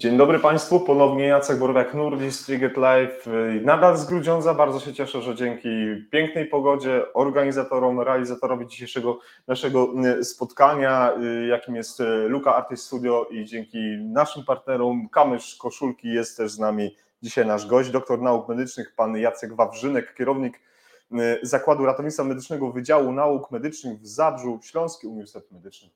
Dzień dobry Państwu, ponownie Jacek Borowiak, Nurdis, Triget Live. Nadal z Grudziądza, bardzo się cieszę, że dzięki pięknej pogodzie, organizatorom, realizatorowi dzisiejszego naszego y, spotkania, y, jakim jest y, Luka Artist Studio i dzięki naszym partnerom Kamysz Koszulki jest też z nami dzisiaj nasz gość, doktor nauk medycznych, pan Jacek Wawrzynek, kierownik Zakładu Ratownictwa Medycznego Wydziału Nauk Medycznych w Zabrzu, Śląski Uniwersytet Medyczny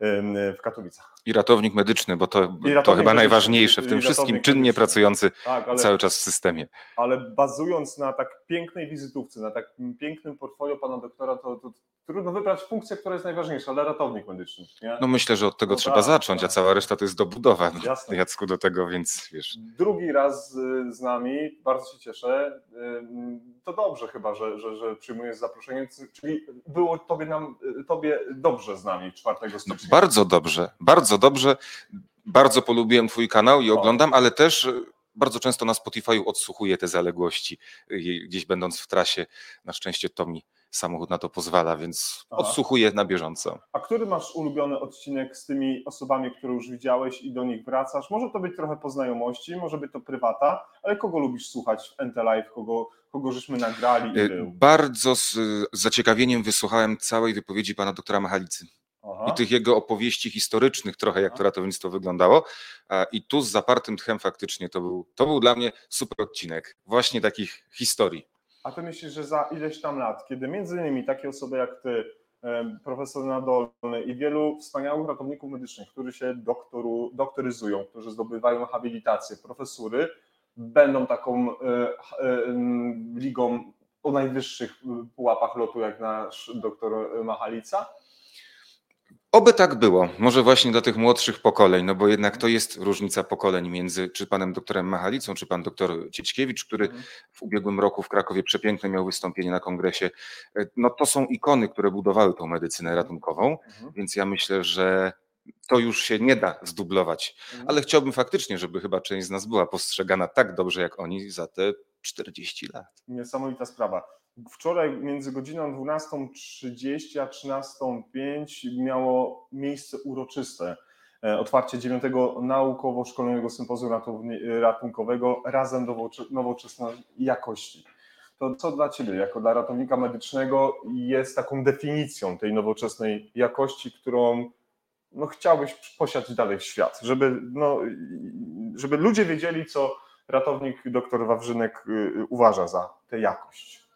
w Katowicach. I ratownik medyczny, bo to, to chyba najważniejsze w tym wszystkim, czynnie medyczny. pracujący tak, ale, cały czas w systemie. Ale bazując na tak pięknej wizytówce, na tak pięknym portfolio pana doktora, to, to trudno wybrać funkcję, która jest najważniejsza, ale ratownik medyczny. Nie? No myślę, że od tego no trzeba tak, zacząć, tak. a cała reszta to jest dobudowa Jasne. Jacku do tego, więc wiesz. Drugi raz z nami, bardzo się cieszę. To dobrze chyba, że, że, że przyjmujesz zaproszenie, czyli było tobie, nam, tobie dobrze z nami 4 no stycznia. No, bardzo dobrze, bardzo dobrze. Bardzo polubiłem twój kanał i oglądam, ale też bardzo często na Spotify odsłuchuję te zaległości, gdzieś będąc w trasie. Na szczęście to mi samochód na to pozwala, więc Aha. odsłuchuję na bieżąco. A który masz ulubiony odcinek z tymi osobami, które już widziałeś i do nich wracasz? Może to być trochę po znajomości, może być to prywata, ale kogo lubisz słuchać w NT Live, kogo, kogo żeśmy nagrali i y? Bardzo z, z zaciekawieniem wysłuchałem całej wypowiedzi pana doktora Machalicy. Aha. i tych jego opowieści historycznych trochę, jak to ratownictwo wyglądało. I tu z zapartym tchem faktycznie to był, to był dla mnie super odcinek właśnie takich historii. A ty myślisz, że za ileś tam lat, kiedy między innymi takie osoby jak ty, profesor Nadolny i wielu wspaniałych ratowników medycznych, którzy się doktoru, doktoryzują, którzy zdobywają habilitację, profesury, będą taką e, e, ligą o najwyższych pułapach lotu, jak nasz doktor Machalica? Oby tak było, może właśnie dla tych młodszych pokoleń, no bo jednak to jest różnica pokoleń między czy panem doktorem Machalicą, czy pan doktor Ciećkiewicz, który mhm. w ubiegłym roku w Krakowie przepiękne miał wystąpienie na kongresie. E, no to są ikony, które budowały tą medycynę mhm. ratunkową, mhm. więc ja myślę, że to już się nie da zdublować, ale chciałbym faktycznie, żeby chyba część z nas była postrzegana tak dobrze jak oni za te 40 lat. Niesamowita sprawa. Wczoraj między godziną 12.30 a 13.05 miało miejsce uroczyste e, otwarcie 9 naukowo-szkolnego sympozjum ratunkowego razem do nowoczesnej jakości. To co dla Ciebie, jako dla ratownika medycznego, jest taką definicją tej nowoczesnej jakości, którą no, chciałbyś posiać dalej w świat, żeby, no, żeby ludzie wiedzieli, co ratownik dr Wawrzynek y, uważa za tę jakość?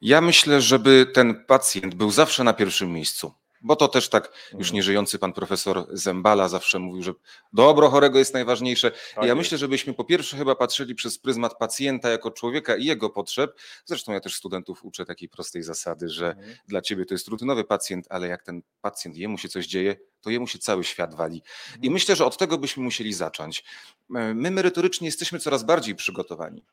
Ja myślę, żeby ten pacjent był zawsze na pierwszym miejscu. Bo to też tak już mhm. nieżyjący pan profesor Zembala zawsze mówił, że dobro chorego jest najważniejsze. Tak ja jest. myślę, żebyśmy po pierwsze chyba patrzyli przez pryzmat pacjenta jako człowieka i jego potrzeb. Zresztą ja też studentów uczę takiej prostej zasady, że mhm. dla ciebie to jest rutynowy pacjent, ale jak ten pacjent, jemu się coś dzieje, to jemu się cały świat wali. Mhm. I myślę, że od tego byśmy musieli zacząć. My merytorycznie jesteśmy coraz bardziej przygotowani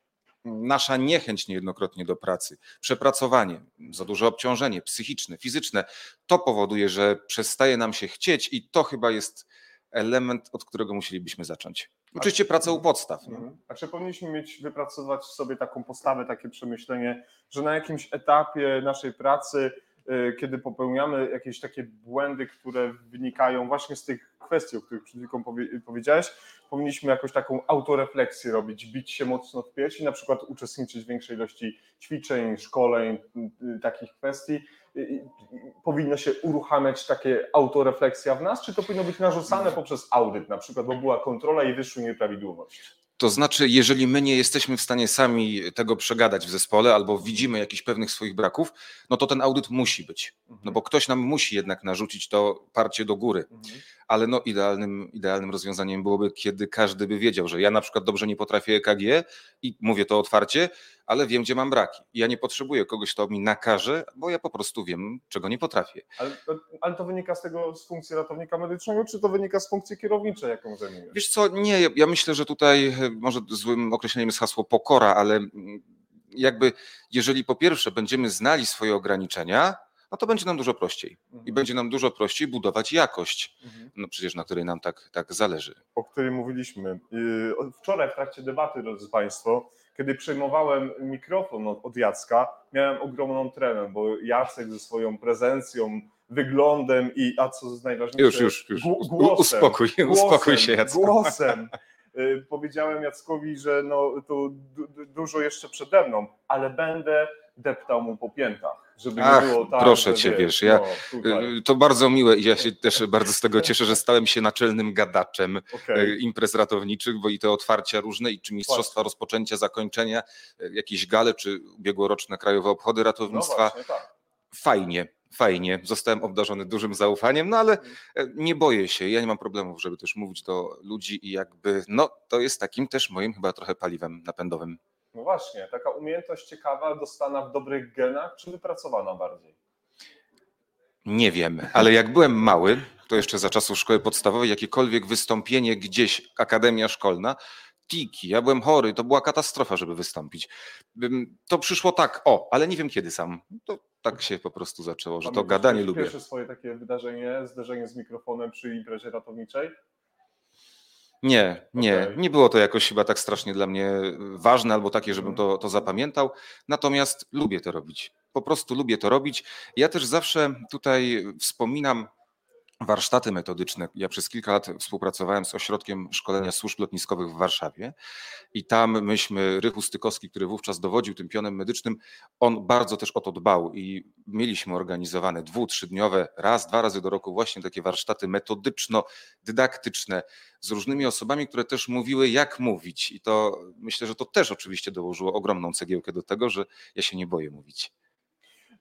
nasza niechęć niejednokrotnie do pracy, przepracowanie, za duże obciążenie psychiczne, fizyczne, to powoduje, że przestaje nam się chcieć i to chyba jest element, od którego musielibyśmy zacząć. Oczywiście praca u podstaw. Nie? Mhm. A czy powinniśmy mieć, wypracować w sobie taką postawę, takie przemyślenie, że na jakimś etapie naszej pracy, y, kiedy popełniamy jakieś takie błędy, które wynikają właśnie z tych kwestii, o których przed chwilą powiedziałeś, powinniśmy jakąś taką autorefleksję robić, bić się mocno w piersi, na przykład uczestniczyć w większej ilości ćwiczeń, szkoleń, y, takich kwestii. Powinno się uruchamiać takie autorefleksja w nas, czy to powinno być narzucane poprzez audyt na przykład, bo była kontrola i wyszły nieprawidłowości? To znaczy, jeżeli my nie jesteśmy w stanie sami tego przegadać w zespole albo widzimy jakichś pewnych swoich braków, no to ten audyt musi być. No bo ktoś nam musi jednak narzucić to parcie do góry. Ale no idealnym, idealnym rozwiązaniem byłoby, kiedy każdy by wiedział, że ja na przykład dobrze nie potrafię EKG i mówię to otwarcie, ale wiem, gdzie mam braki. Ja nie potrzebuję kogoś, kto mi nakaże, bo ja po prostu wiem, czego nie potrafię. Ale, ale to wynika z tego, z funkcji ratownika medycznego, czy to wynika z funkcji kierowniczej, jaką zajmujesz? Wiesz co, nie, ja myślę, że tutaj e, może złym określeniem jest hasło pokora, ale mm, jakby jeżeli po pierwsze będziemy znali swoje ograniczenia, no to będzie nam dużo prościej. Mhm. I będzie nam dużo prościej budować jakość, mhm. no przecież na której nam tak, tak zależy. O której mówiliśmy. Y, wczoraj w trakcie debaty, drodzy Państwo, kiedy przejmowałem mikrofon od Jacka, miałem ogromną tremę, bo Jacek ze swoją prezencją, wyglądem i, a co najważniejsze, już, już, już. głosem. Uspokój, głosem, uspokój się Jacek. Głosem y, powiedziałem Jackowi, że no, tu du, du, dużo jeszcze przede mną, ale będę deptał mu po piętach, żeby Ach, nie było tak, proszę cię, wiesz, wiesz, ja- no, Y, To bardzo miłe i ja się też bardzo z tego cieszę, że stałem się naczelnym gadaczem y, imprez ratowniczych, bo i te otwarcia różne, i czy mistrzostwa rozpoczęcia, zakończenia, y, jakieś gale, czy ubiegłoroczne krajowe obchody No ratownictwa. właśnie, tak. Fajnie, fajnie. Zostałem obdarzony dużym zaufaniem, no ale e, nie boję się. Ja nie mam problemów, żeby też mówić do ludzi i jakby, no to jest takim też moim chyba trochę paliwem napędowym. No właśnie, taka umiejętność ciekawa, dostana w dobrych genach, czy wypracowana bardziej? Nie wiem, ale jak byłem mały, to jeszcze za czasów szkoły podstawowej, jakiekolwiek wystąpienie gdzieś, akademia szkolna, tiki, ja byłem chory, to była katastrofa, żeby wystąpić. To przyszło tak, o, ale nie wiem kiedy sam. To tak się po prostu zaczęło, że to Pamiętasz gadanie lubię. Pierwsze swoje takie wydarzenie, zderzenie z mikrofonem przy imprezie ratowniczej? Nie, nie, Okej. nie było to jakoś chyba tak strasznie dla mnie ważne albo takie, żebym to, to zapamiętał. Natomiast lubię to robić. Po prostu lubię to robić. Ja też zawsze tutaj wspominam warsztaty metodyczne. Ja przez kilka lat współpracowałem z Ośrodkiem Szkolenia Służb Lotniskowych w Warszawie i tam myśmy, Rychu Stykowski, który wówczas dowodził tym pionem medycznym, on bardzo też o to dbał i mieliśmy organizowane dwu, trzydniowe, raz, dwa razy do roku właśnie takie warsztaty metodyczno-dydaktyczne z różnymi osobami, które też mówiły, jak mówić. I to myślę, że to też oczywiście dołożyło ogromną cegiełkę do tego, że ja się nie boję mówić.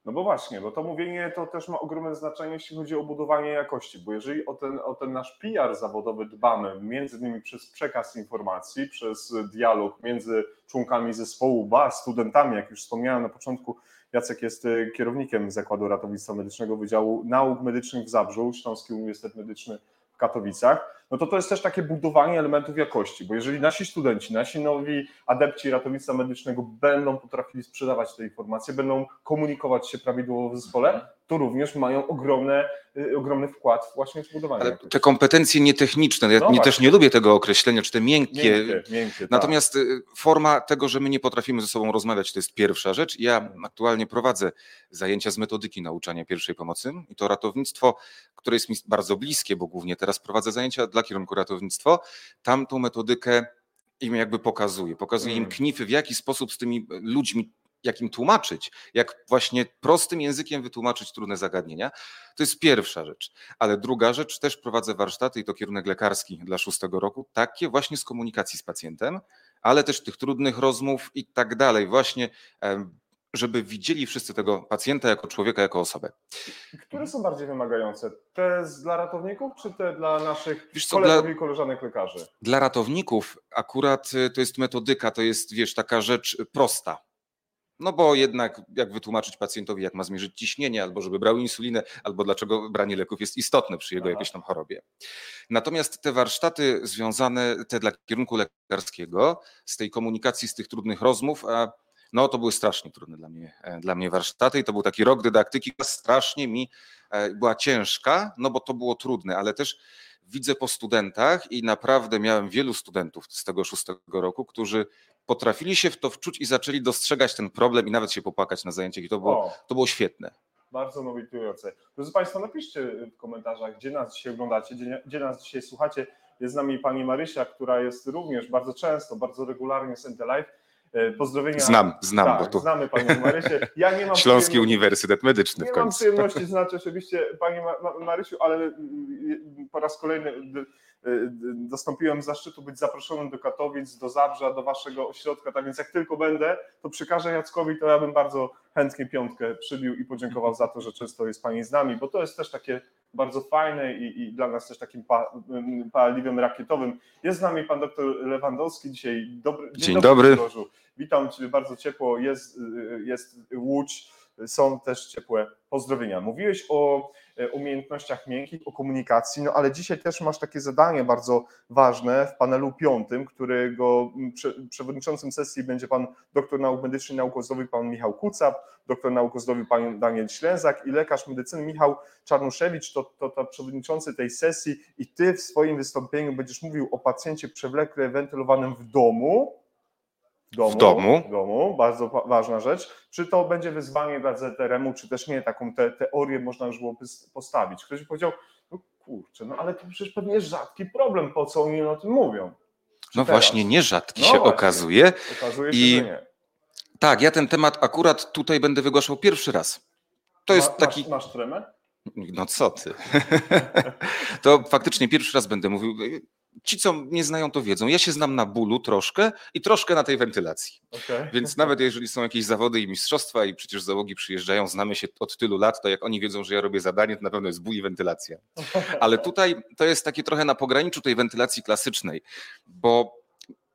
No bo właśnie, bo to mówienie to też ma ogromne znaczenie, jeśli chodzi o budowanie jakości, bo jeżeli o ten, o ten nasz PR zawodowy dbamy, między innymi przez przekaz informacji, przez dialog między członkami zespołu, ba, studentami, jak już wspomniałem na początku, Jacek jest y, kierownikiem Zakładu Ratownictwa Medycznego Wydziału Nauk Medycznych w Zabrzu, Śląski Uniwersytet Medyczny w Katowicach, no to to jest też takie budowanie elementów jakości, bo jeżeli nasi studenci, nasi nowi adepci ratownictwa medycznego będą potrafili sprzedawać te informacje, będą komunikować się prawidłowo w zespole, to również mają ogromne, y, ogromny wkład właśnie w budowanie Ale te kompetencje nietechniczne, ja No nie, też nie lubię tego określenia, czy te miękkie, Miękkie, miękkie, tak. Natomiast y, forma tego, że my nie potrafimy ze sobą rozmawiać, to jest pierwsza rzecz. Ja aktualnie prowadzę zajęcia z metodyki nauczania pierwszej pomocy i to ratownictwo, które jest mi bardzo bliskie, bo głównie teraz prowadzę zajęcia dla kierunku ratownictwo, tam tą metodykę im jakby pokazuję. Pokazuję im Mm. knify, w jaki sposób z tymi ludźmi, jak im tłumaczyć, jak właśnie prostym językiem wytłumaczyć trudne zagadnienia. To jest pierwsza rzecz. Ale druga rzecz, też prowadzę warsztaty i to kierunek lekarski dla szóstego roku, takie właśnie z komunikacji z pacjentem, ale też tych trudnych rozmów i tak dalej, właśnie żeby widzieli wszyscy tego pacjenta jako człowieka, jako osobę. Które są bardziej wymagające? Te dla ratowników, czy te dla naszych Wiesz co, kolegów dla- i koleżanek lekarzy? Dla ratowników akurat y, to jest metodyka, to jest, wiesz, taka rzecz y, prosta. No bo jednak jak wytłumaczyć pacjentowi, jak ma zmierzyć ciśnienie, albo żeby brał insulinę, albo dlaczego branie leków jest istotne przy jego Aha. jakiejś tam chorobie. Natomiast te warsztaty związane, te dla kierunku lekarskiego, z tej komunikacji, z tych trudnych rozmów, a no to były strasznie trudne dla mnie, e, dla mnie warsztaty i to był taki rok dydaktyki, strasznie mi e, była ciężka, no bo to było trudne, ale też widzę po studentach i naprawdę miałem wielu studentów z tego szóstego roku, którzy potrafili się w to wczuć i zaczęli dostrzegać ten problem i nawet się popłakać na zajęciach i to było, O, to było świetne. bardzo nowitujące. Drodzy Państwo, napiszcie w komentarzach, gdzie nas dzisiaj oglądacie, gdzie, gdzie nas dzisiaj słuchacie. Jest z nami pani Marysia, która jest również bardzo często, bardzo regularnie z NT Live. Pozdrowienia. Znam, znam, tak, bo to znamy panią Marysię. Ja nie mam Śląski przyjemności- Uniwersytet Medyczny Nie w mam końcu. przyjemności znać oczywiście Pani Ma- Ma- Marysiu, ale y, po raz kolejny dostąpiłem zaszczytu być zaproszonym do Katowic, do Zabrza, do Waszego ośrodka, tak więc jak tylko będę, to przekażę Jackowi, to ja bym bardzo chętnie piątkę przybił i podziękował za to, że często jest Pani z nami, bo to jest też takie bardzo fajne i, i dla nas też takim pa, y, paliwem rakietowym. Jest z nami Pan doktor Lewandowski dzisiaj. Dobry, Dzień dobry. Grzegorzu. Witam Cię bardzo ciepło, jest, y, jest Łódź, są też ciepłe pozdrowienia. Mówiłeś o umiejętnościach miękkich, o komunikacji, no ale dzisiaj też masz takie zadanie bardzo ważne w panelu piątym, którego prze, przewodniczącym sesji będzie pan doktor nauk medycznych i nauk pan Michał Kucap, doktor nauk pan Daniel Ślęzak i lekarz medycyny Michał Czarnuszewicz, to, to, to przewodniczący tej sesji i ty w swoim wystąpieniu będziesz mówił o pacjencie przewlekle wentylowanym w domu, domu, W domu. domu, bardzo wa- ważna rzecz. Czy to będzie wyzwanie dla ZRM-u, czy też nie, taką te, teorię można już byłoby postawić. Ktoś by powiedział, no kurczę, no ale to przecież pewnie jest rzadki problem, po co oni o tym mówią? No teraz? właśnie, nierzadki No się właśnie. okazuje. Okazuje się, I- że nie. Tak, ja ten temat akurat tutaj będę wygłaszał pierwszy raz. To jest Ma- taki. Masz, masz tremę? No co ty? to faktycznie pierwszy raz będę mówił. Ci, co mnie znają, to wiedzą. Ja się znam na bólu troszkę i troszkę na tej wentylacji. Okej. Więc nawet jeżeli są jakieś zawody i mistrzostwa i przecież załogi przyjeżdżają, znamy się od tylu lat, to jak oni wiedzą, że ja robię zadanie, to na pewno jest ból i wentylacja. Ale tutaj to jest takie trochę na pograniczu tej wentylacji klasycznej, bo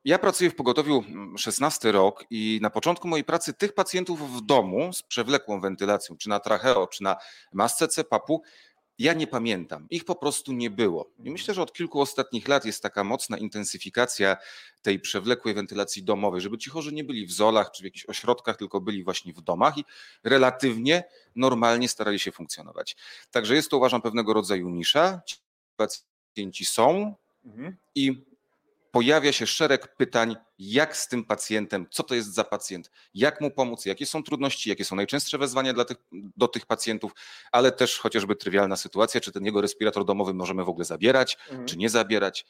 ja pracuję w pogotowiu mm, 16 rok i na początku mojej pracy tych pacjentów w domu z przewlekłą wentylacją, czy na tracheo, czy na masce CPAP-u, ja nie pamiętam. Ich po prostu nie było. I myślę, że od kilku ostatnich lat jest taka mocna intensyfikacja tej przewlekłej wentylacji domowej, żeby ci chorzy nie byli w zolach czy w jakichś ośrodkach, tylko byli właśnie w domach i relatywnie normalnie starali się funkcjonować. Także jest to uważam pewnego rodzaju nisza. Ci pacjenci są Mhm. i pojawia się szereg pytań, jak z tym pacjentem, co to jest za pacjent, jak mu pomóc, jakie są trudności, jakie są najczęstsze wezwania dla tych, do tych pacjentów, ale też chociażby trywialna sytuacja, czy ten jego respirator domowy możemy w ogóle zabierać, Mhm. czy nie zabierać.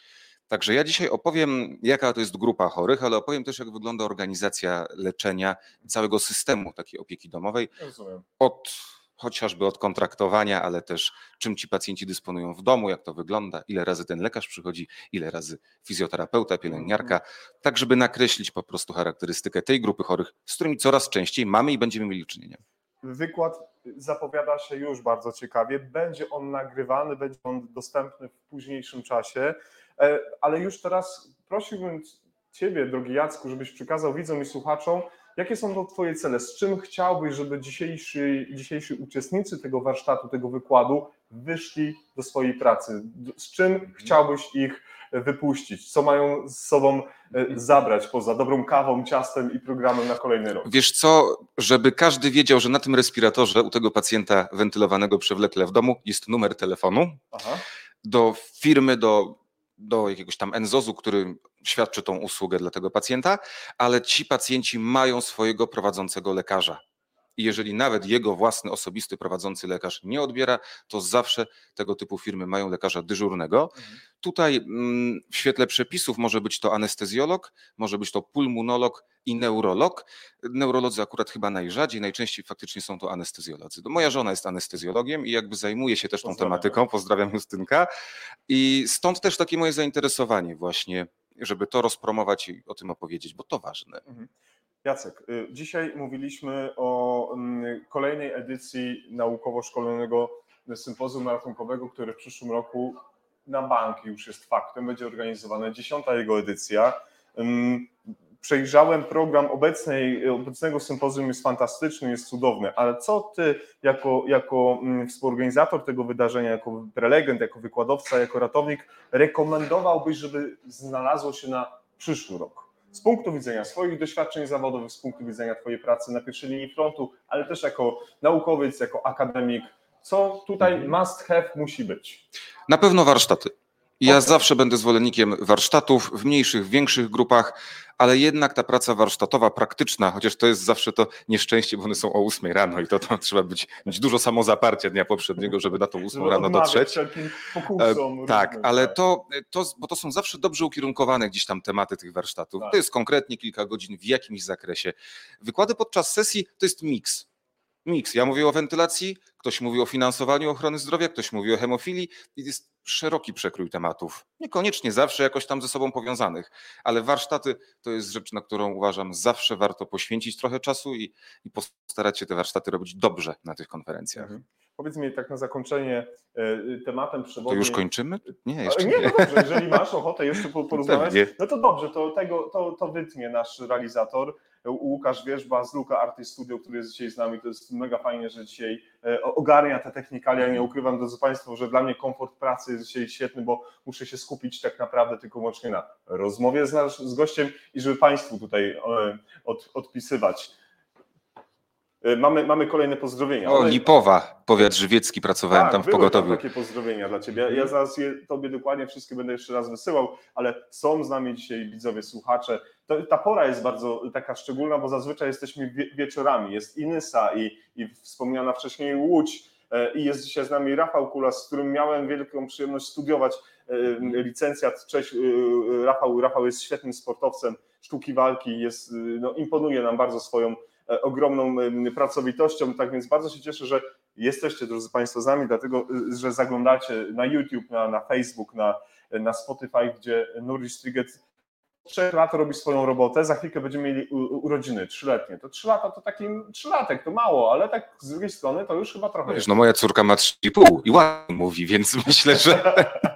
Także ja dzisiaj opowiem, jaka to jest grupa chorych, ale opowiem też, jak wygląda organizacja leczenia całego systemu takiej opieki domowej, Rozumiem. od chociażby od kontraktowania, ale też czym ci pacjenci dysponują w domu, jak to wygląda, ile razy ten lekarz przychodzi, ile razy fizjoterapeuta, pielęgniarka, tak żeby nakreślić po prostu charakterystykę tej grupy chorych, z którymi coraz częściej mamy i będziemy mieli czynienia. Wykład zapowiada się już bardzo ciekawie. Będzie on nagrywany, będzie on dostępny w późniejszym czasie, E, ale już teraz prosiłbym Ciebie, drogi Jacku, żebyś przekazał widzom i słuchaczom, jakie są to Twoje cele, z czym chciałbyś, żeby dzisiejsi, dzisiejsi uczestnicy tego warsztatu, tego wykładu wyszli do swojej pracy, z czym chciałbyś ich wypuścić, co mają z sobą e, zabrać poza dobrą kawą, ciastem i programem na kolejny rok. Wiesz co, żeby każdy wiedział, że na tym respiratorze u tego pacjenta wentylowanego przewlekle w domu jest numer telefonu Aha. do firmy, do, do jakiegoś tam NZOZ-u, który świadczy tą usługę dla tego pacjenta, ale ci pacjenci mają swojego prowadzącego lekarza. I jeżeli nawet jego własny osobisty prowadzący lekarz nie odbiera, to zawsze tego typu firmy mają lekarza dyżurnego. Mhm. Tutaj mm, w świetle przepisów może być to anestezjolog, może być to pulmonolog i neurolog. Neurolodzy akurat chyba najrzadziej, najczęściej faktycznie są to anestezjolodzy. No, Moja żona jest anestezjologiem i jakby zajmuje się też tą Pozdrawiamy. tematyką. Pozdrawiam Justynka. I stąd też takie moje zainteresowanie właśnie, żeby to rozpromować i o tym opowiedzieć, bo to ważne. Jacek, y, dzisiaj mówiliśmy o mm, kolejnej edycji naukowo-szkolnego sympozjum ratunkowego, które w przyszłym roku na bank już jest faktem, będzie organizowana dziesiąta jego edycja. Ym, Przejrzałem program obecnej, obecnego sympozjum, jest fantastyczny, jest cudowny, ale co ty jako, jako mm, współorganizator tego wydarzenia, jako prelegent, jako wykładowca, jako ratownik rekomendowałbyś, żeby znalazło się na przyszły rok? Z punktu widzenia swoich doświadczeń zawodowych, z punktu widzenia Twojej pracy na pierwszej linii frontu, ale też jako naukowiec, jako akademik, co tutaj Mhm. must have musi być? Na pewno warsztaty. Ja Okej. zawsze będę zwolennikiem warsztatów w mniejszych, większych grupach, ale jednak ta praca warsztatowa, praktyczna, chociaż to jest zawsze to nieszczęście, bo one są o 8 rano i to, to trzeba być, mieć dużo samozaparcia dnia poprzedniego, żeby na tą 8 Żeby rano dotrzeć. pokusom. Tak, różnym, ale to, to, bo to są zawsze dobrze ukierunkowane gdzieś tam tematy tych warsztatów. Tak. To jest konkretnie kilka godzin w jakimś zakresie. Wykłady podczas sesji to jest miks. Miks. Ja mówię o wentylacji, ktoś mówi o finansowaniu ochrony zdrowia, ktoś mówi o hemofilii jest szeroki przekrój tematów. Niekoniecznie zawsze jakoś tam ze sobą powiązanych, ale warsztaty to jest rzecz, na którą uważam zawsze warto poświęcić trochę czasu i, i postarać się te warsztaty robić dobrze na tych konferencjach. Mhm. Powiedz mi tak na zakończenie e, tematem To przewodnim. już kończymy? Nie, jeszcze nie, nie. no dobrze, jeżeli masz ochotę jeszcze po- porozmawiać, no to dobrze, to, tego, to, to wytnie nasz realizator. Łukasz Wierzba z Luka Artist Studio, który jest dzisiaj z nami. To jest mega fajnie, że dzisiaj e, ogarnia te technikalia. Nie ukrywam, drodzy Państwo, że dla mnie komfort pracy jest dzisiaj świetny, bo muszę się skupić tak naprawdę tylko wyłącznie na rozmowie z, nasz, z gościem i żeby Państwu tutaj e, od, odpisywać. E, Mamy, mamy kolejne pozdrowienia. O, Lipowa, powiat żywiecki, pracowałem tak, tam w pogotowiu. Tam takie pozdrowienia dla Ciebie. Ja zaraz je Tobie dokładnie wszystkie będę jeszcze raz wysyłał, ale są z nami dzisiaj widzowie, słuchacze. To, ta pora jest bardzo taka szczególna, bo zazwyczaj jesteśmy wie, wieczorami. Jest Inysa i, i wspomniana wcześniej Łódź e, i jest dzisiaj z nami Rafał Kulas, z którym miałem wielką przyjemność studiować licencjat. Cześć, Rafał. Rafał jest świetnym sportowcem sztuki walki, jest, no, imponuje nam bardzo swoją ogromną pracowitością, tak więc bardzo się cieszę, że jesteście, drodzy Państwo, z nami, dlatego, że zaglądacie na YouTube, na, na Facebook, na, na Spotify, gdzie Nuri Striget trzech lat robi swoją robotę, za chwilkę będziemy mieli urodziny trzyletnie. To trzy lata to taki trzylatek, to mało, ale tak z drugiej strony to już chyba trochę. Wiesz, no moja córka ma 3,5 i ładnie mówi, więc myślę, że.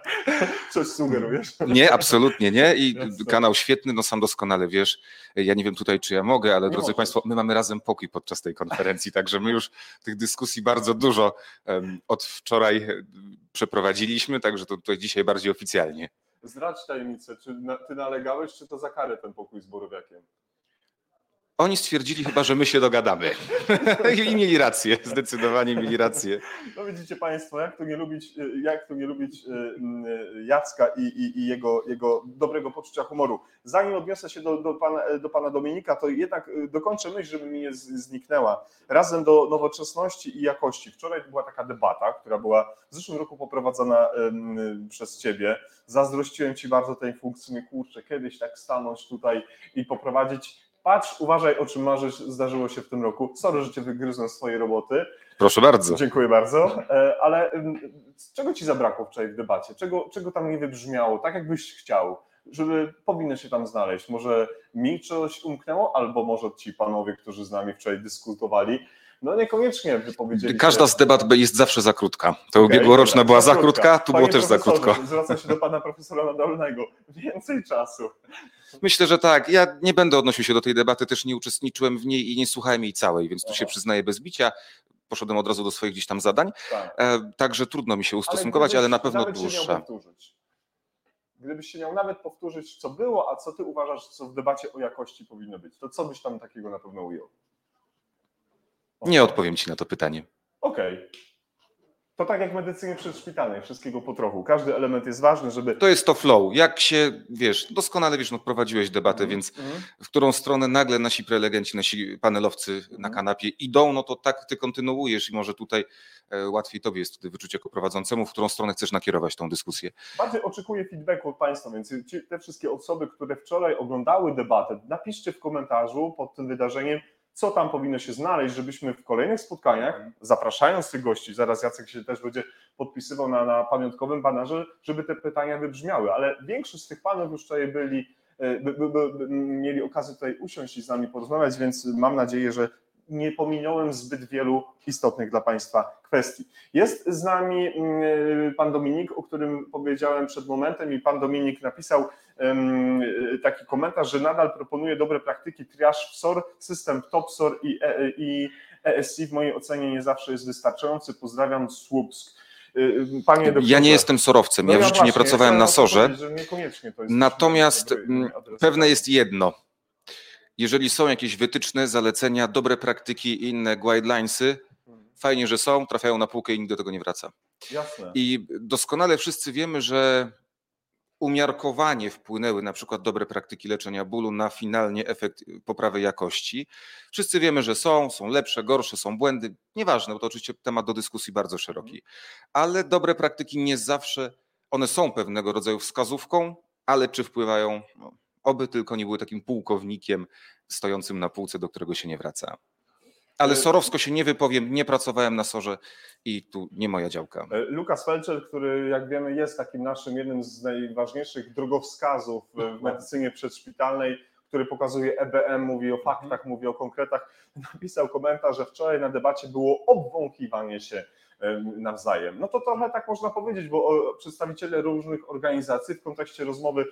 Coś sugerujesz? Nie, absolutnie nie. I kanał świetny, no sam doskonale wiesz. Ja nie wiem tutaj, czy ja mogę, ale nie drodzy Państwo, my mamy razem pokój podczas tej konferencji, także my już tych dyskusji bardzo dużo um, od wczoraj przeprowadziliśmy, także to tutaj dzisiaj bardziej oficjalnie. Zdradź tajemnicę, czy ty nalegałeś, czy to za karę ten pokój z Borowiakiem? Oni stwierdzili chyba, że my się dogadamy. I mieli rację, zdecydowanie mieli rację. No widzicie Państwo, jak to nie lubić, jak to nie lubić y, Jacka i, i, i jego, jego dobrego poczucia humoru. Zanim odniosę się do, do, pana, do pana Dominika, to jednak y, dokończę myśl, żeby mi nie zniknęła. Razem do nowoczesności i jakości. Wczoraj była taka debata, która była w zeszłym roku poprowadzona przez Ciebie. Zazdrościłem Ci bardzo tej funkcji, kurczę, kiedyś tak stanąć tutaj i poprowadzić Patrz, uważaj o czym marzysz, zdarzyło się w tym roku. Sorry, że cię wygryzłem swojej roboty. Proszę bardzo. Dziękuję bardzo. E, ale czego ci zabrakło wczoraj w debacie? Czego, czego tam nie wybrzmiało, tak jakbyś chciał? Żeby powinno się tam znaleźć. Może mi coś umknęło, albo może ci panowie, którzy z nami wczoraj dyskutowali, no niekoniecznie wypowiedzieli Każda z debat jest zawsze za krótka. To okay, ubiegłoroczna była za krótka, tu było też za krótko. Zwracam się do pana profesora Nadolnego. Więcej czasu. Myślę, że tak. Ja nie będę odnosił się do tej debaty, też nie uczestniczyłem w niej i nie słuchałem jej całej, więc tu się przyznaję bez bicia. Poszedłem od razu do swoich gdzieś tam zadań. Tak. E, także trudno mi się ustosunkować, ale, ale na pewno dłuższa. Gdybyś się miał nawet powtórzyć, co było, a co ty uważasz, co w debacie o jakości powinno być, to co byś tam takiego na pewno ujął? Nie odpowiem ci na to pytanie. Okej. Okay. To tak jak w medycynie przedszpitalnej, wszystkiego po trochu. Każdy element jest ważny, żeby. To jest to flow. Jak się, wiesz, doskonale wiesz, no prowadziłeś debatę, mm, więc mm. w którą stronę nagle nasi prelegenci, nasi panelowcy mm. na mhm. kanapie idą, no to tak ty kontynuujesz i może tutaj e, łatwiej tobie jest wtedy wyczuć jako prowadzącemu, w którą stronę chcesz nakierować tą dyskusję. Bardziej oczekuję feedbacku od Państwa, więc te wszystkie osoby, które wczoraj oglądały debatę, napiszcie w komentarzu pod tym wydarzeniem, co tam powinno się znaleźć, żebyśmy w kolejnych spotkaniach, zapraszając tych gości, zaraz Jacek się też będzie podpisywał na, na pamiątkowym banerze, żeby te pytania wybrzmiały, ale większość z tych panów już tutaj byli, e, by, by, by, mieli okazję tutaj usiąść i z nami porozmawiać, więc mam nadzieję, że nie pominąłem zbyt wielu istotnych dla Państwa kwestii. Jest z nami mm, pan Dominik, o którym powiedziałem przed momentem i pan Dominik napisał taki komentarz, że nadal proponuje dobre praktyki triage w SOR, system TopSOR i, e, i ESC w mojej ocenie nie zawsze jest wystarczający. Pozdrawiam, Słupsk. Panie doktorze, ja nie jestem sorowcem, no ja w życiu nie pracowałem na sorze. Natomiast mm, pewne jest jedno. Jeżeli są jakieś wytyczne, zalecenia, dobre praktyki i inne guidelinesy, fajnie, że są, trafiają na półkę i nikt do tego nie wraca. Jasne. I doskonale wszyscy wiemy, że umiarkowanie wpłynęły na przykład dobre praktyki leczenia bólu na finalnie efekt poprawy jakości. Wszyscy wiemy, że są, są lepsze, gorsze, są błędy. Nieważne, bo to oczywiście temat do dyskusji bardzo szeroki. Ale dobre praktyki nie zawsze, one są pewnego rodzaju wskazówką, ale czy wpływają? No, oby tylko nie były takim pułkownikiem stojącym na półce, do którego się nie wraca. Ale e, sorowsko się nie wypowiem, nie pracowałem na sorze i tu nie moja działka. E, Lukas Felczer, który jak wiemy jest takim naszym jednym z najważniejszych drogowskazów w medycynie przedszpitalnej, który pokazuje EBM, mówi o faktach, mhm. mówi o konkretach, napisał komentarz, że wczoraj na debacie było obwąchiwanie się nawzajem. No to trochę tak można powiedzieć, bo przedstawiciele różnych organizacji w kontekście rozmowy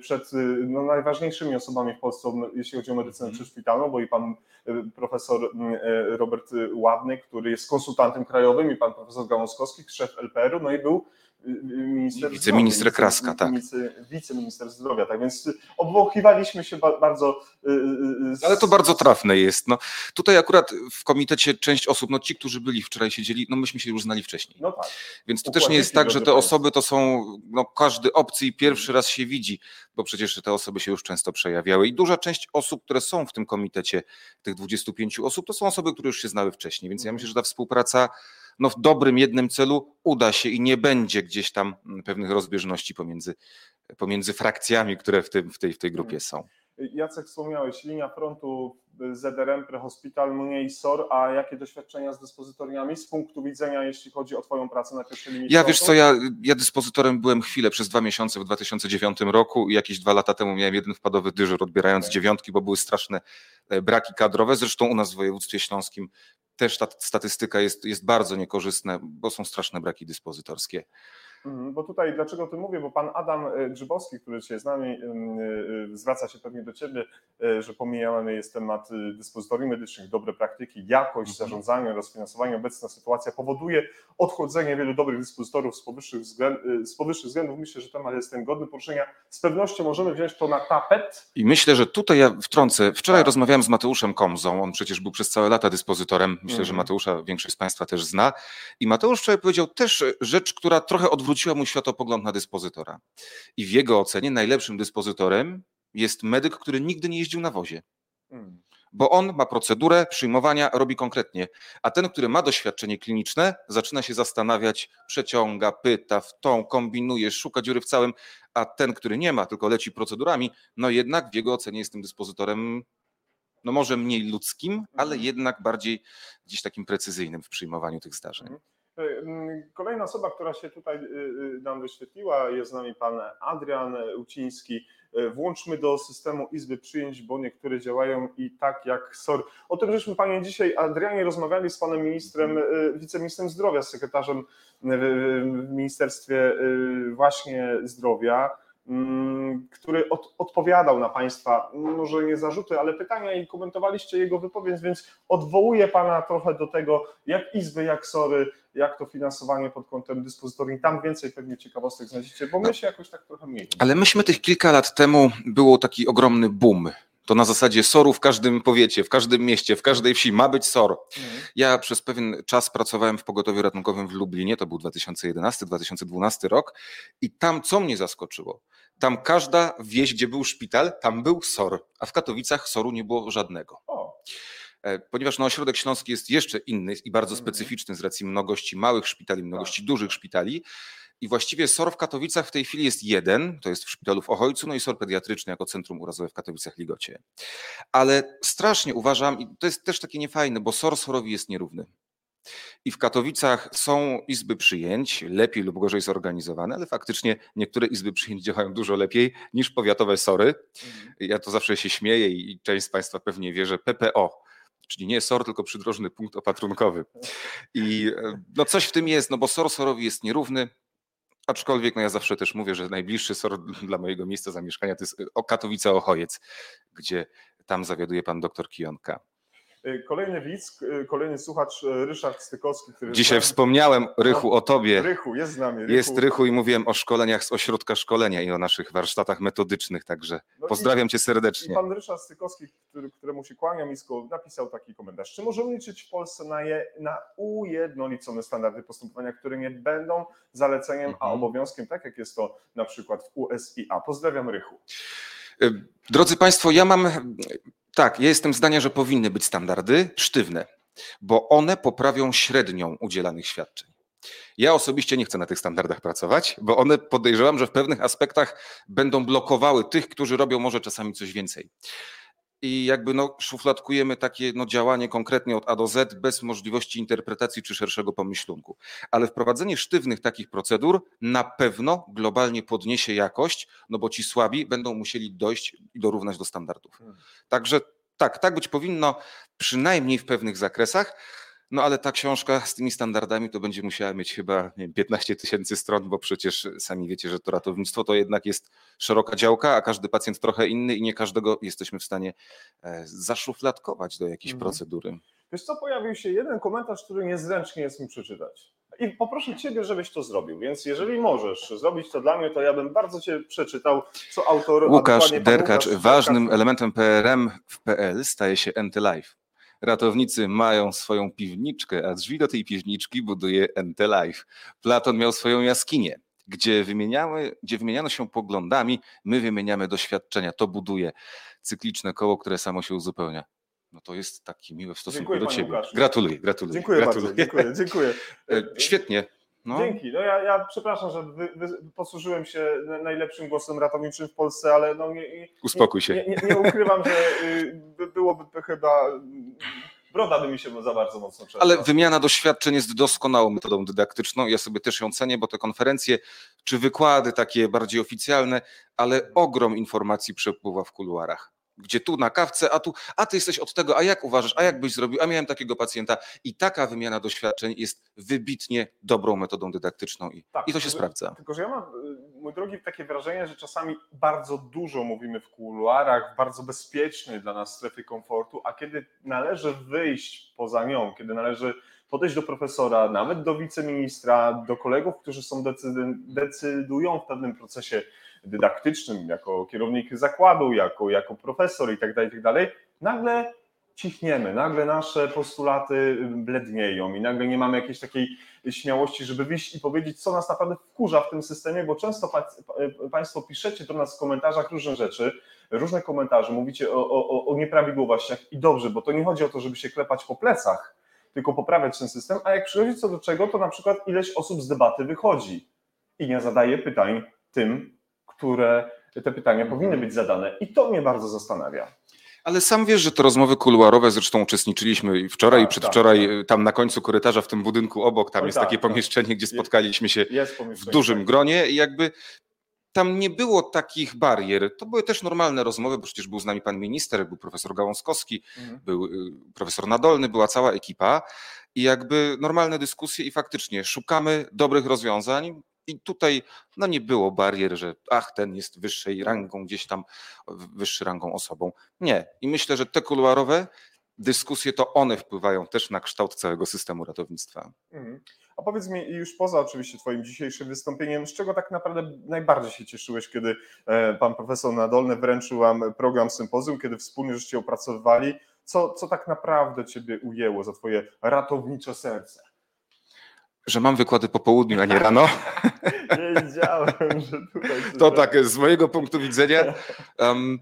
przed e, no, najważniejszymi osobami w Polsce, jeśli chodzi o medycynę mm. przyszpitalną, bo i pan e, profesor Robert Ładny, który jest konsultantem krajowym i pan profesor Gałązkowski, szef LPR-u, no i był minister wiceminister Kraska, tak. Wiceminister zdrowia, tak więc obwąchiwaliśmy się bardzo. Y, y, y. Ale to bardzo trafne jest. No, tutaj akurat w komitecie część osób, no ci, którzy byli wczoraj siedzieli, no myśmy się już znali wcześniej. No tak. Więc to też nie jest tak, że te osoby to są, no każdy obcy i pierwszy raz się widzi, bo przecież te osoby się już często przejawiały i duża część osób, które są w tym komitecie, tych 25 osób, to są osoby, które już się znały wcześniej, więc ja myślę, że ta współpraca no w dobrym jednym celu uda się i nie będzie gdzieś tam pewnych rozbieżności pomiędzy, pomiędzy frakcjami, które w, tym, w, tej, w tej grupie są. Jacek wspomniałeś, linia frontu ZRM, Prehospital, mniej SOR, a jakie doświadczenia z dyspozytoriami z punktu widzenia, jeśli chodzi o Twoją pracę na pierwszej linii Ja frontu? wiesz co, ja, ja dyspozytorem byłem chwilę, przez dwa miesiące w 2009 roku i jakieś dwa lata temu miałem jeden wpadowy dyżur odbierając Okay. dziewiątki, bo były straszne e, braki kadrowe. Zresztą u nas w województwie śląskim też ta statystyka jest, jest bardzo niekorzystna, bo są straszne braki dyspozytorskie. Mhm, Bo tutaj, dlaczego o tym mówię? Bo pan Adam e, Grzybowski, który dzisiaj z nami, ym, y, zwraca się pewnie do ciebie, że pomijany jest temat dyspozytorii medycznych, dobre praktyki, jakość Mhm. zarządzania oraz finansowania. Obecna sytuacja powoduje odchodzenie wielu dobrych dyspozytorów z powyższych, względ, z powyższych względów. Myślę, że temat jest ten godny poruszenia. Z pewnością możemy wziąć to na tapet. I myślę, że tutaj ja wtrącę. Wczoraj Tak. rozmawiałem z Mateuszem Komzą. On przecież był przez całe lata dyspozytorem. Myślę, że Mhm. Mateusza większość z Państwa też zna. I Mateusz wczoraj powiedział też rzecz, która trochę odwróciła mój światopogląd na dyspozytora. I w jego ocenie najlepszym dyspozytorem jest medyk, który nigdy nie jeździł na wozie. Mm. Bo on ma procedurę przyjmowania, robi konkretnie. A ten, który ma doświadczenie kliniczne, zaczyna się zastanawiać, przeciąga, pyta, w tą, kombinuje, szuka dziury w całym. A ten, który nie ma, tylko leci procedurami, no jednak w jego ocenie jest tym dyspozytorem, no może mniej ludzkim, ale Mhm. jednak bardziej gdzieś takim precyzyjnym w przyjmowaniu tych zdarzeń. Mhm. Ym, Kolejna osoba, która się tutaj y, y, nam wyświetliła, jest z nami pan Adrian Uciński. Y, Włączmy do systemu Izby Przyjęć, bo niektóre działają i tak jak SOR. O tym żeśmy panie dzisiaj, Adrianie, rozmawiali z panem ministrem, y, wiceministrem zdrowia, sekretarzem w Ministerstwie y, właśnie zdrowia, który od, odpowiadał na państwa, może nie zarzuty, ale pytania i komentowaliście jego wypowiedź, więc odwołuję pana trochę do tego, jak izby, jak SORy, jak to finansowanie pod kątem dyspozytorii. Tam więcej pewnie ciekawostek znajdziecie, bo my się jakoś tak trochę mniej. Ale myśmy tych kilka lat temu, było taki ogromny boom. To na zasadzie SOR-u w każdym powiecie, w każdym mieście, w każdej wsi ma być SOR. Mhm. Ja przez pewien czas pracowałem w pogotowiu ratunkowym w Lublinie, to był 2011-2012 rok i tam co mnie zaskoczyło? Tam każda wieś, gdzie był szpital, tam był SOR, a w Katowicach SOR-u nie było żadnego. O, E, Ponieważ no, ośrodek śląski jest jeszcze inny i bardzo Mhm. specyficzny z racji mnogości małych szpitali, mnogości dużych szpitali. I właściwie SOR w Katowicach w tej chwili jest jeden, to jest w szpitalu w Ochojcu, no i SOR pediatryczny jako centrum urazowe w Katowicach Ligocie. Ale strasznie uważam, i to jest też takie niefajne, bo SOR SOR-owi jest nierówny. I w Katowicach są izby przyjęć, lepiej lub gorzej zorganizowane, ale faktycznie niektóre izby przyjęć działają dużo lepiej niż powiatowe SORy. mhm. Ja to zawsze się śmieję i część z Państwa pewnie wie, że PPO, czyli nie SOR, tylko przydrożny punkt opatrunkowy. I e, no coś w tym jest, no bo SOR SOR-owi jest nierówny, aczkolwiek no ja zawsze też mówię, że najbliższy SOR dla mojego miejsca zamieszkania to jest o Katowice Ochojec, gdzie tam zawiaduje pan doktor Kijonka. Y, Kolejny widz, y, kolejny słuchacz, y, Ryszard Stykowski, który Dzisiaj wspomniałem, Rychu, o tobie. Rychu, jest z nami. Rychu. Jest Rychu i mówiłem o szkoleniach z ośrodka szkolenia i o naszych warsztatach metodycznych, także No i- pozdrawiam cię I serdecznie. pan Ryszard Stykowski, który, któremu się kłaniam nisko, napisał taki komentarz. Czy możemy liczyć w Polsce na, je, na ujednolicone standardy postępowania, które nie będą zaleceniem, a Mhm. obowiązkiem, tak jak jest to na przykład w USIA? Pozdrawiam Rychu. Y, Drodzy Państwo, ja mam. Tak, ja jestem zdania, że powinny być standardy sztywne, bo one poprawią średnią udzielanych świadczeń. Ja osobiście nie chcę na tych standardach pracować, bo one podejrzewam, że w pewnych aspektach będą blokowały tych, którzy robią może czasami coś więcej. I jakby no, szufladkujemy takie no, działanie konkretnie od A do Z bez możliwości interpretacji czy szerszego pomyślunku. Ale wprowadzenie sztywnych takich procedur na pewno globalnie podniesie jakość, no bo ci słabi będą musieli dojść i dorównać do standardów. Hmm. Także tak, tak być powinno, przynajmniej w pewnych zakresach. No ale ta książka z tymi standardami to będzie musiała mieć chyba nie wiem, 15 tysięcy stron, bo przecież sami wiecie, że to ratownictwo to jednak jest szeroka działka, a każdy pacjent trochę inny i nie każdego jesteśmy w stanie e, zaszufladkować do jakiejś Mhm. procedury. Wiesz co, pojawił się jeden komentarz, który niezręcznie jest mi przeczytać. I poproszę Ciebie, żebyś to zrobił. Więc jeżeli możesz zrobić to dla mnie, to ja bym bardzo Cię przeczytał, co autor... Łukasz Derkacz, ważnym Derkacz- elementem PRM w PL staje się NT Life. Ratownicy mają swoją piwniczkę, a drzwi do tej piwniczki buduje NT Life. Platon miał swoją jaskinię, gdzie, wymieniamy, gdzie wymieniano się poglądami, my wymieniamy doświadczenia. To buduje cykliczne koło, które samo się uzupełnia. no to jest taki miły w stosunku Dziękuję, do ciebie. Łukaszu. Gratuluję, gratuluję. Dziękuję gratuluję. bardzo, dziękuję, dziękuję. E, Świetnie. No. Dzięki. No ja, ja przepraszam, że wy, wy, posłużyłem się na- najlepszym głosem ratowniczym w Polsce, ale no nie, nie, Uspokój się. nie, nie, nie ukrywam, że y, by- byłoby to chyba broda by mi się za bardzo mocno przeszła. Ale wymiana doświadczeń jest doskonałą metodą dydaktyczną. Ja sobie też ją cenię, bo te konferencje czy wykłady takie bardziej oficjalne, ale ogrom informacji przepływa w kuluarach. Gdzie tu na kawce, a tu, a ty jesteś od tego, a jak uważasz, a jak byś zrobił, a miałem takiego pacjenta. I taka wymiana doświadczeń jest wybitnie dobrą metodą dydaktyczną i, Tak, i to się tylko- sprawdza. Tylko, że ja mam, y, mój drogi, takie wrażenie, że czasami bardzo dużo mówimy w kuluarach, w bardzo bezpiecznej dla nas strefy komfortu, a kiedy należy wyjść poza nią, kiedy należy podejść do profesora, nawet do wiceministra, do kolegów, którzy są decydują w pewnym procesie dydaktycznym, jako kierownik zakładu, jako, jako profesor i tak dalej, i tak dalej, nagle cichniemy, nagle nasze postulaty blednieją i nagle nie mamy jakiejś takiej śmiałości, żeby wyjść i powiedzieć, co nas naprawdę wkurza w tym systemie, bo często pa- Państwo piszecie do nas w komentarzach różne rzeczy, różne komentarze, mówicie o, o, o nieprawidłowościach i dobrze, bo to nie chodzi o to, żeby się klepać po plecach, tylko poprawiać ten system, a jak przychodzi co do czego, to na przykład ileś osób z debaty wychodzi i nie zadaje pytań tym, które te pytania powinny być zadane i to mnie bardzo zastanawia. Ale sam wiesz, że te rozmowy kuluarowe, zresztą uczestniczyliśmy wczoraj, Tak, i przedwczoraj, tam na końcu korytarza w tym budynku obok, tam jest tak, takie tak. pomieszczenie, gdzie spotkaliśmy się w dużym gronie i jakby tam nie było takich barier. To były też normalne rozmowy, bo przecież był z nami pan minister, był profesor Gałązkowski, Mhm. był y, profesor Nadolny, była cała ekipa i jakby normalne dyskusje i faktycznie szukamy dobrych rozwiązań. I tutaj no nie było barier, że ach, ten jest wyższej rangą, gdzieś tam wyższy rangą osobą. Nie. I myślę, że te kuluarowe dyskusje to one wpływają też na kształt całego systemu ratownictwa. Mhm. A powiedz mi, już poza oczywiście Twoim dzisiejszym wystąpieniem, z czego tak naprawdę najbardziej się cieszyłeś, kiedy e, Pan Profesor Nadolny wręczył Wam program sympozjum, kiedy wspólnie żeście opracowywali? Co, co tak naprawdę Ciebie ujęło za Twoje ratownicze serce? Że mam wykłady po południu, a nie rano. Wiedziałem, że tutaj... To tak, z mojego punktu widzenia. em,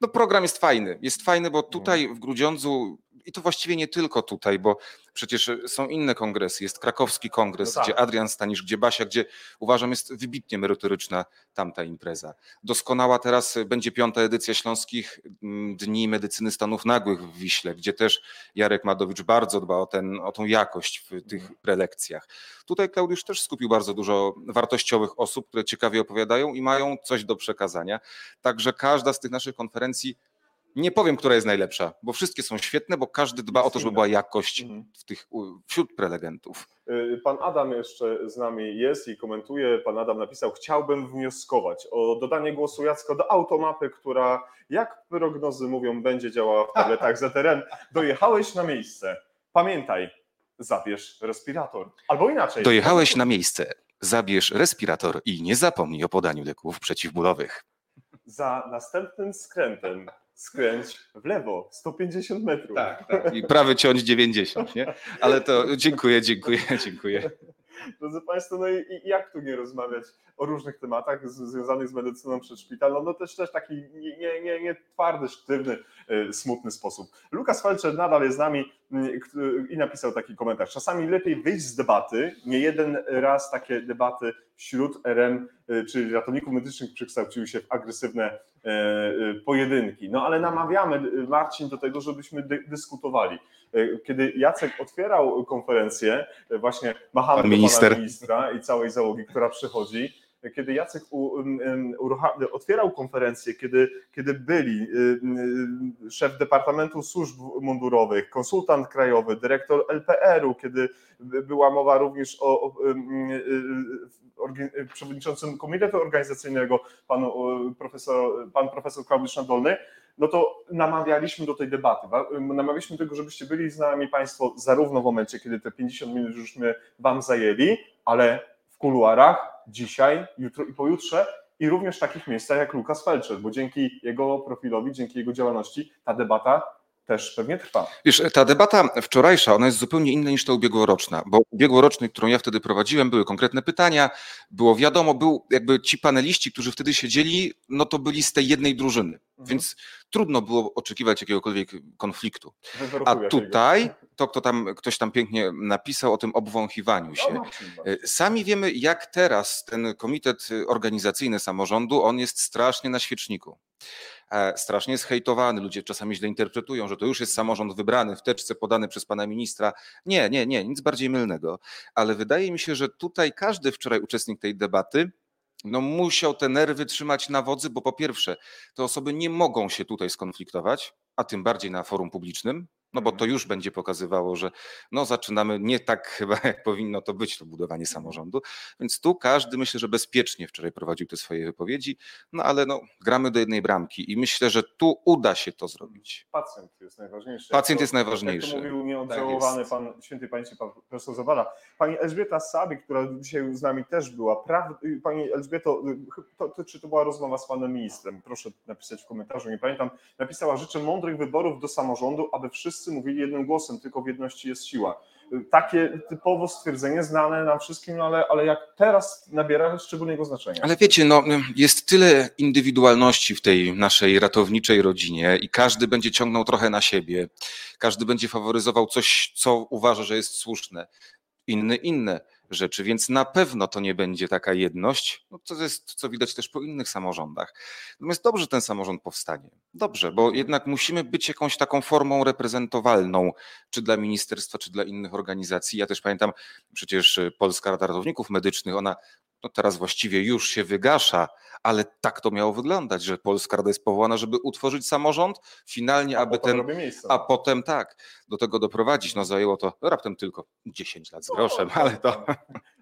no program jest fajny. Jest fajny, bo tutaj w Grudziądzu, i to właściwie nie tylko tutaj, bo przecież są inne kongresy. Jest krakowski kongres, No tak. gdzie Adrian Stanisz, gdzie Basia, gdzie uważam jest wybitnie merytoryczna tamta impreza. Doskonała teraz będzie piąta edycja Śląskich mm, Dni Medycyny Stanów Nagłych w Wiśle, gdzie też Jarek Madowicz bardzo dba o, ten, o tą jakość w tych prelekcjach. Tutaj Klaudiusz też skupił bardzo dużo wartościowych osób, które ciekawie opowiadają i mają coś do przekazania. Także każda z tych naszych konferencji, nie powiem, która jest najlepsza, bo wszystkie są świetne, bo każdy dba o to, żeby była jakość Mhm. w tych, wśród prelegentów. Y, Pan Adam jeszcze z nami jest i komentuje. Pan Adam napisał: Chciałbym wnioskować o dodanie głosu Jacka do automapy, która, jak prognozy mówią, będzie działała w tabletach ZRN. Dojechałeś na miejsce. Pamiętaj, zabierz respirator. Albo inaczej. Dojechałeś na miejsce, zabierz respirator i nie zapomnij o podaniu leków przeciwbólowych. Za następnym skrętem skręć w lewo 150 metrów. tak. I prawy ciąć 90, nie? Ale to dziękuję, dziękuję, dziękuję. Drodzy Państwo, no i, jak tu nie rozmawiać o różnych tematach związanych z medycyną przedszpitalną, no też też taki nie, nie, nie, nie twardy, sztywny, y, smutny sposób. Lukas Felczer nadal jest z nami i napisał taki komentarz. Czasami lepiej wyjść z debaty, nie jeden raz takie debaty wśród RM, y, czyli ratowników medycznych przekształciły się w agresywne y, pojedynki. No ale namawiamy, Marcin, do tego, żebyśmy dy, dyskutowali. Y, Kiedy Jacek otwierał konferencję, y, właśnie machamy Pan do minister. pana ministra i całej załogi, która przychodzi, kiedy Jacek otwierał konferencję, kiedy, kiedy byli szef Departamentu Służb Mundurowych, konsultant krajowy, dyrektor LPR-u, kiedy by- była mowa również o, o y, przewodniczącym Komitetu Organizacyjnego, panu profesor, pan profesor Klaudiusz Nadolny, no to namawialiśmy do tej debaty. Namawialiśmy do tego, żebyście byli z nami Państwo zarówno w momencie, kiedy te 50 minut żeśmy Wam zajęli, ale w kuluarach, dzisiaj, jutro i pojutrze i również w takich miejscach jak Lukas Felczer, bo dzięki jego profilowi, dzięki jego działalności ta debata też pewnie trwa. Wiesz, ta debata wczorajsza, ona jest zupełnie inna niż ta ubiegłoroczna, bo ubiegłorocznej, którą ja wtedy prowadziłem, były konkretne pytania, było wiadomo, był jakby ci paneliści, którzy wtedy siedzieli, no to byli z tej jednej drużyny. Więc trudno było oczekiwać jakiegokolwiek konfliktu. A tutaj, to kto tam, ktoś tam pięknie napisał o tym obwąchiwaniu O, się. Właśnie. E, Sami wiemy, jak teraz ten komitet organizacyjny samorządu, on jest strasznie na świeczniku. E, Strasznie jest hejtowany, ludzie czasami źle interpretują, że to już jest samorząd wybrany w teczce podany przez pana ministra. Nie, nie, nie, nic bardziej mylnego. Ale wydaje mi się, że tutaj każdy wczoraj uczestnik tej debaty no musiał te nerwy trzymać na wodzy, bo po pierwsze, te osoby nie mogą się tutaj skonfliktować, a tym bardziej na forum publicznym, no bo to już będzie pokazywało, że no zaczynamy nie tak chyba, jak powinno to być, to budowanie samorządu. Więc tu każdy myślę, że bezpiecznie wczoraj prowadził te swoje wypowiedzi, no ale no, gramy do jednej bramki i myślę, że tu uda się to zrobić. Pacjent jest najważniejszy. Pacjent to- jest najważniejszy. Jak to mówił Tak nieodżałowany jest. pan świętej pamięci pan profesor Zawada. Pani Elżbieta Sabi, która dzisiaj z nami też była. Praw... Pani Elżbieto, to, to, czy to była rozmowa z panem ministrem? Proszę napisać w komentarzu, nie pamiętam. Napisała, życzę mądrych wyborów do samorządu, aby wszyscy mówili jednym głosem, tylko w jedności jest siła. Takie typowo stwierdzenie znane nam wszystkim, no ale, ale jak teraz nabiera szczególnego znaczenia. Ale wiecie, no, jest tyle indywidualności w tej naszej ratowniczej rodzinie i każdy będzie ciągnął trochę na siebie. Każdy będzie faworyzował coś, co uważa, że jest słuszne. Inny inne rzeczy, więc na pewno to nie będzie taka jedność, no to jest, co widać też po innych samorządach. Natomiast dobrze ten samorząd powstanie. Dobrze, bo jednak musimy być jakąś taką formą reprezentowalną, czy dla ministerstwa, czy dla innych organizacji. Ja też pamiętam, przecież Polska Rada Ratowników Medycznych, ona no teraz właściwie już się wygasza, ale tak to miało wyglądać, że Polska Rada jest powołana, żeby utworzyć samorząd, finalnie, aby ten, a potem tak, do tego doprowadzić. No zajęło to raptem tylko 10 lat z groszem, ale to,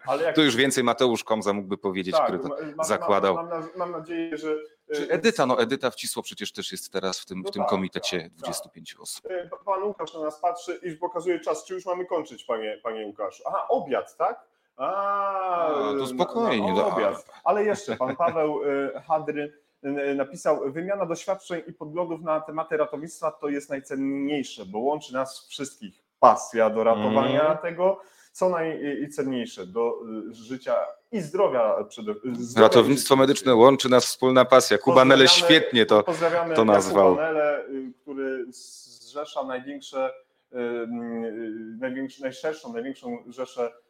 Ale jak to już więcej Mateusz Komza mógłby powiedzieć, tak, który to mam- zakładał. Mam, mam, mam nadzieję, że. Czy e, Edyta, no Edyta Wcisło przecież też jest teraz w tym, No w tym tak, komitecie tak, 25 osób. e, Pan Łukasz na nas patrzy i pokazuje czas. Czy już mamy kończyć, panie, panie Łukasz? Aha, obiad, tak? A, A, to spokojnie, na no. obiad. Ale jeszcze pan Paweł e, Hadry e, napisał, wymiana doświadczeń i podglądów na tematy ratownictwa to jest najcenniejsze, bo łączy nas wszystkich pasja do ratowania Mm. tego, co najcenniejsze, do e, życia i zdrowia przede zdrowia Ratownictwo medyczne łączy nas wspólna pasja. Kubanele świetnie to. Pozdrawiamy to nazwał. Jakuba Nele, y, który zrzesza największe, y, y, największy, najszerszą, największą rzeszę y,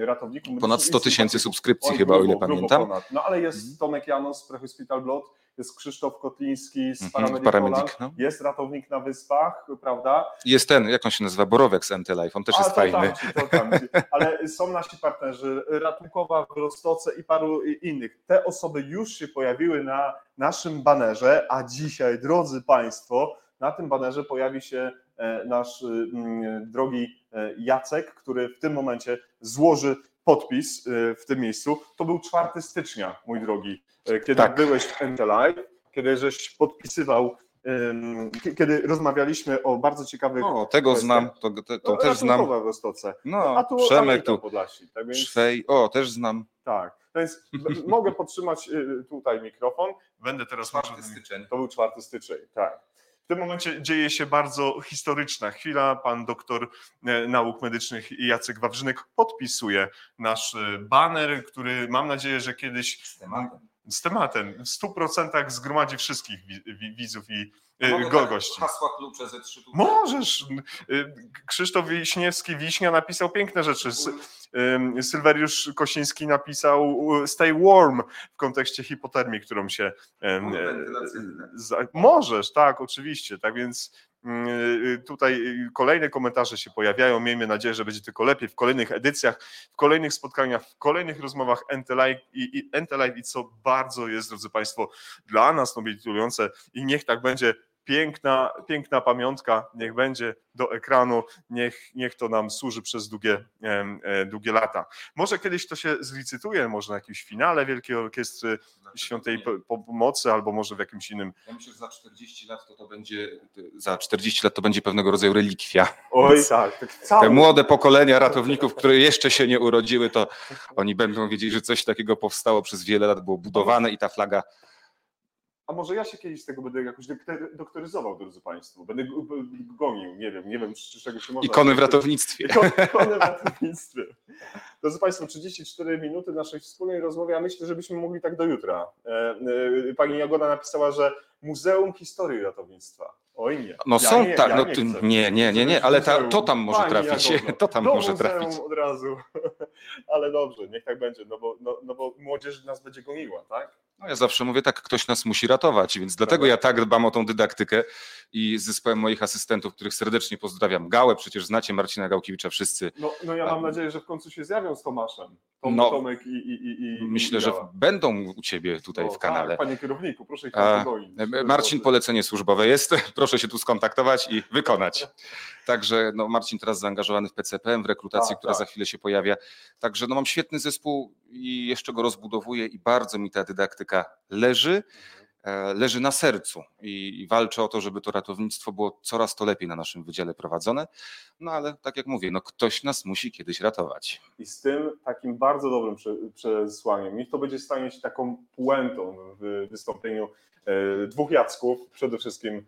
ratowników. Ponad 100 tysięcy subskrypcji Oj, chyba, o ile pamiętam. Ponad. No ale jest Mhm. Tomek Janos z Prehospital Blood, jest Krzysztof Kotliński z Mhm, Paramedic no. jest ratownik na Wyspach, prawda? Jest ten, jak on się nazywa, Borowiak z Antylife, on też A, jest fajny. tamci, to tamci. Ale są nasi partnerzy, Ratunkowa w Rostoce i paru innych. Te osoby już się pojawiły na naszym banerze, a dzisiaj, drodzy Państwo, na tym banerze pojawi się e, nasz mm, drogi Jacek, który w tym momencie złoży podpis e, w tym miejscu. To był 4 stycznia, mój drogi, e, kiedy Tak. byłeś w Live, kiedy żeś podpisywał, kiedy rozmawialiśmy o bardzo ciekawych O, tego kwestiach. znam, to, to, to No, też znam. W. No, A tu Przemek tu, Podlasi. Tak więc, Szwej, o, też znam. tak. Więc mogę podtrzymać y, tutaj mikrofon. Będę teraz może- styczeń. To był 4 styczeń, tak. W tym momencie dzieje się bardzo historyczna chwila. Pan doktor e, nauk medycznych Jacek Wawrzynek podpisuje nasz e, baner, który mam nadzieję, że kiedyś z tematem w 100% zgromadzi wszystkich wi- wi- widzów i e, go, gości. Hasła klucze ze trzy Możesz. Y, Krzysztof Wiśniewski, Wiśnia napisał piękne rzeczy. Sylweriusz Kosiński napisał y, Stay Warm w kontekście hipotermii, którą się. Możesz, tak, oczywiście. Tak więc y, tutaj y, kolejne komentarze się pojawiają. Miejmy nadzieję, że będzie tylko lepiej w kolejnych edycjach, w kolejnych spotkaniach, w kolejnych rozmowach Entelive i, i, Entelive i co bardzo jest, drodzy Państwo, dla nas nobilitujące i niech tak będzie piękna, piękna pamiątka, niech będzie do ekranu, niech, niech to nam służy przez długie, e, długie lata. Może kiedyś to się zlicytuje, może na jakimś finale Wielkiej Orkiestry Świętej Po- Pomocy, albo może w jakimś innym. Ja myślę, że za 40 lat to, to będzie, za 40 lat to będzie pewnego rodzaju relikwia. Oj, tak, tak Te cały, młode pokolenia ratowników, które jeszcze się nie urodziły, to oni będą wiedzieli, że coś takiego powstało przez wiele lat, było budowane i ta flaga. A może ja się kiedyś z tego będę jakoś doktor- doktoryzował, drodzy Państwo. Będę gonił, nie wiem, nie wiem, czy, czy czego się można. Ikony w ratownictwie. Ikony- w ratownictwie. Drodzy Państwo, 34 minuty naszej wspólnej rozmowy, a myślę, że byśmy mogli tak do jutra. E, e, Pani Jagoda napisała, że Muzeum Historii Ratownictwa. Oj nie. No Ja są nie, tak, ja no nie nie, nie, nie, nie, ale ta, to tam może trafić, to tam Do może trafić. od razu. Ale dobrze, niech tak będzie, no bo, no, no bo młodzież nas będzie goniła, tak? No ja zawsze mówię tak, ktoś nas musi ratować, więc dlatego ja tak dbam o tą dydaktykę i z zespołem moich asystentów, których serdecznie pozdrawiam. Gałę przecież znacie, Marcina Gałkiewicza wszyscy. No, no ja mam nadzieję, że w końcu się zjawią z Tomaszem. Tom, No, Tomek i, i, i, i Myślę, i że będą u ciebie tutaj O, w kanale. Tak, panie kierowniku, proszę ich A, gonić. Marcin, polecenie służbowe jest. Proszę się tu skontaktować i wykonać. Także no, Marcin teraz zaangażowany w PCPM, w rekrutację, Tak, która tak. za chwilę się pojawia. Także no, mam świetny zespół i jeszcze go rozbudowuję i bardzo mi ta dydaktyka leży. e, Leży na sercu i, i walczę o to, żeby to ratownictwo było coraz to lepiej na naszym wydziale prowadzone. No ale tak jak mówię, no ktoś nas musi kiedyś ratować. I z tym takim bardzo dobrym prze, przesłaniem, niech to będzie stanie się taką puentą w wystąpieniu e, dwóch Jacków, przede wszystkim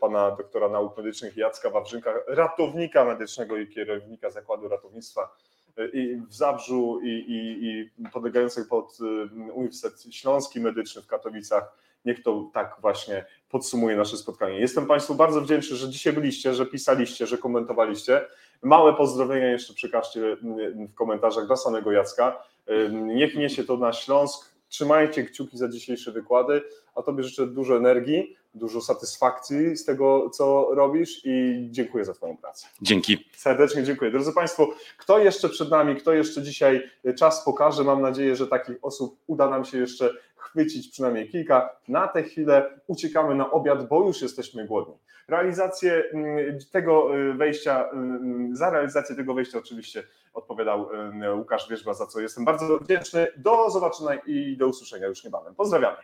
pana doktora nauk medycznych Jacka Wawrzynka, ratownika medycznego i kierownika Zakładu Ratownictwa e, i w Zabrzu i, i, i podlegających pod e, Uniwersytet Śląski Medyczny w Katowicach. Niech to tak właśnie podsumuje nasze spotkanie. Jestem Państwu bardzo wdzięczny, że dzisiaj byliście, że pisaliście, że komentowaliście. Małe pozdrowienia jeszcze przekażcie w komentarzach dla samego Jacka. Niech niesie to na Śląsk. Trzymajcie kciuki za dzisiejsze wykłady, a Tobie życzę dużo energii, dużo satysfakcji z tego, co robisz i dziękuję za Twoją pracę. Dzięki. Serdecznie dziękuję. Drodzy Państwo, kto jeszcze przed nami, kto jeszcze dzisiaj czas pokaże, mam nadzieję, że takich osób uda nam się jeszcze chwycić przynajmniej kilka. Na tę chwilę uciekamy na obiad, bo już jesteśmy głodni. Realizację mm, tego y, wejścia, y, za realizację tego wejścia oczywiście odpowiadał y, Łukasz Wierzba, za co jestem bardzo wdzięczny. Do zobaczenia i do usłyszenia już niebawem. Pozdrawiamy.